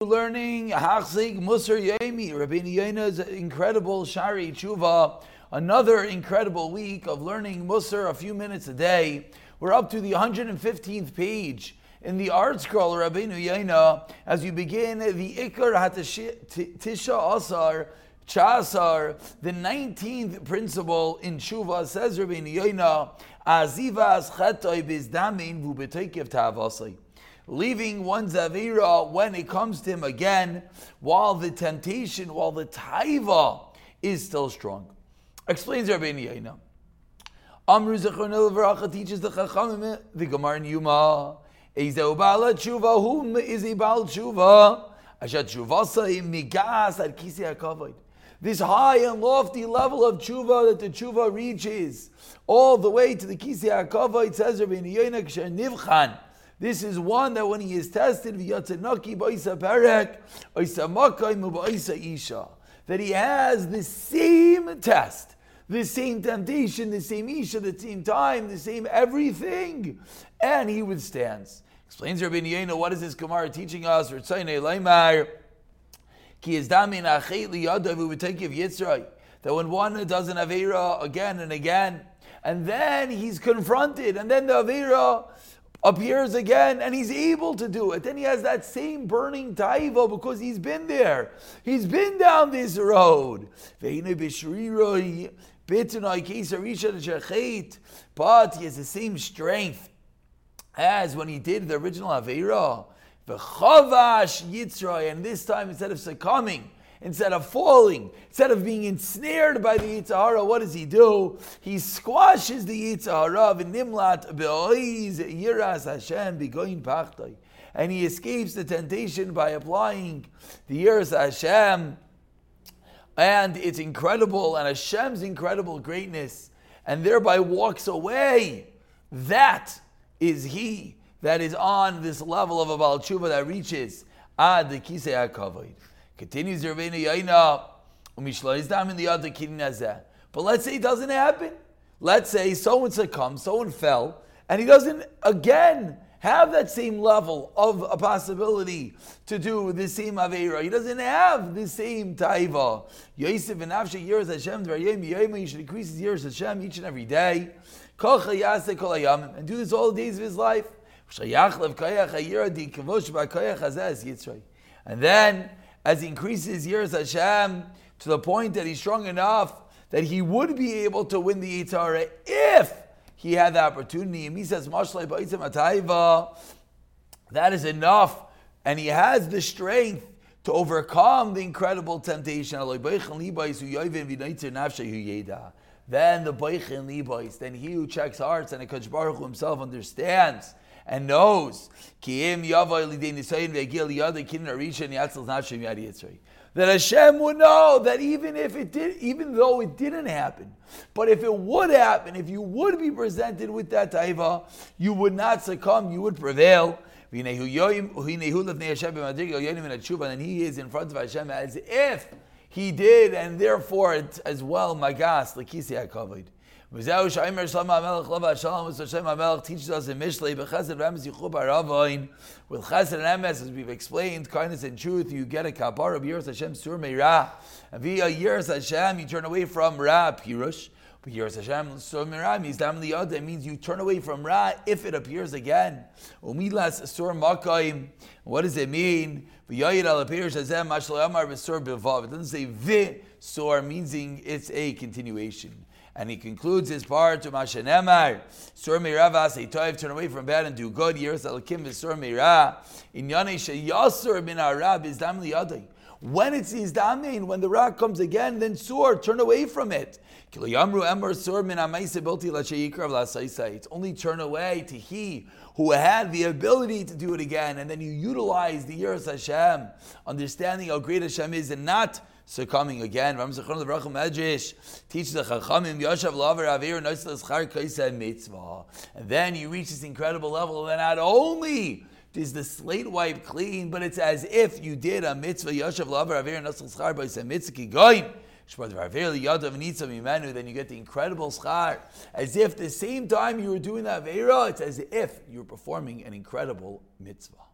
learning. Hachzik Musar Yomi, Rabbeinu Yona's incredible Sharei Tshuva, another incredible week of learning Musar a few minutes a day. We're up to the 115th page in the ArtScroll Rabbeinu Yona as we begin the Ikar Tisha Asar Chasar, the 19th principle in Tshuva, says Rabbeinu Yona, Azivas Chetoy Bizdamin Vubetoikev Tavasai leaving one's Avira when it comes to him again, while the temptation, while the Taiva is still strong. Explains Rabbeinu Yona. Amru Zechronel Veracha teaches the Chachamim, the Gemara in Yoma. Ezeu Bala Tshuva, whom is a Baal Tshuva? Ashat Tshuva Migas Ad Kisi HaKavod this high and lofty level of tshuva that the tshuva reaches all the way to the kisi hakavod. It says Rabbeinu Yona Nivchan this is one that when he is tested, that he has the same test, the same temptation, the same isha, the same time, the same everything, and he withstands. Explains Rabbeinu Yona, what is this Gemara teaching us? That when one does an Avera again and again, and then he's confronted, and then the Avera appears again and he's able to do it. Then he has that same burning taiva because he's been there. He's been down this road. But he has the same strength as when he did the original Aveira. And this time, instead of succumbing, instead of falling, instead of being ensnared by the Yitzhara, what does he do? He squashes the Yitzhara v'nimlat be'oiz yiras Hashem b'goyin pachtai. And he escapes the temptation by applying the yiras Hashem. And it's incredible, and Hashem's incredible greatness, and thereby walks away. That is he that is on this level of a Baal Tshuva that reaches ad Kisei HaKavod. Continues Rabbeinu Yona, Umishloizdam in the other Kirinazeh. But let's say it doesn't happen. Let's say someone succumbed, someone fell, and he doesn't again have that same level of a possibility to do the same Aveira. He doesn't have the same Taiva. Yosef and Afshe yiras Hashem, you should increase his yiras Hashem each and every day. And do this all the days of his life. And then as he increases yiras Hashem to the point that he's strong enough that he would be able to win the Yitzhara if he had the opportunity. And he says, that is enough. And he has the strength to overcome the incredible temptation. Then the Baichin Libais, then he who checks hearts and the Baruch himself understands and knows that Hashem would know that even if it did, even though it didn't happen, but if it would happen, if you would be presented with that taiva, you would not succumb, you would prevail. And he is in front of Hashem as if he did, and therefore as well, magas, lakisi hakavod. Shlomo teaches us in Mishlei with chesed and emes as we've explained kindness and truth you get a kapar of yiras Hashem sur meira and via yiras Hashem you turn away from ra pirush yiras Hashem sur meira means dam it means you turn away from ra if it appears again umilas sur makayim what does it mean v'yayid al appears Hashem mashal amar v'sur b'vav it doesn't say vi sur meaning it's a continuation and he concludes his part to Mashanemar, Sur Miravas, Toiv, turn away from bad and do good. Years Alakim Sur Mira. In Yane Shayasur bin Arab is Dam When it's Izdamin, when the rock comes again, then Sur, turn away from it. It's only turn away to he who had the ability to do it again, and then you utilize the Yiras Hashem, understanding how great Hashem is, and not succumbing again. Ram teaches the Chachamim Avir Kaisa Mitzvah. And then you reach this incredible level, and not only is the slate wiped clean, but it's as if you did a mitzvah Yoshav Laver Avir Noisel Schar Kaisa Mitzvah Goyim. Then you get the incredible schar. As if the same time you were doing that Avera, it's as if you were performing an incredible mitzvah.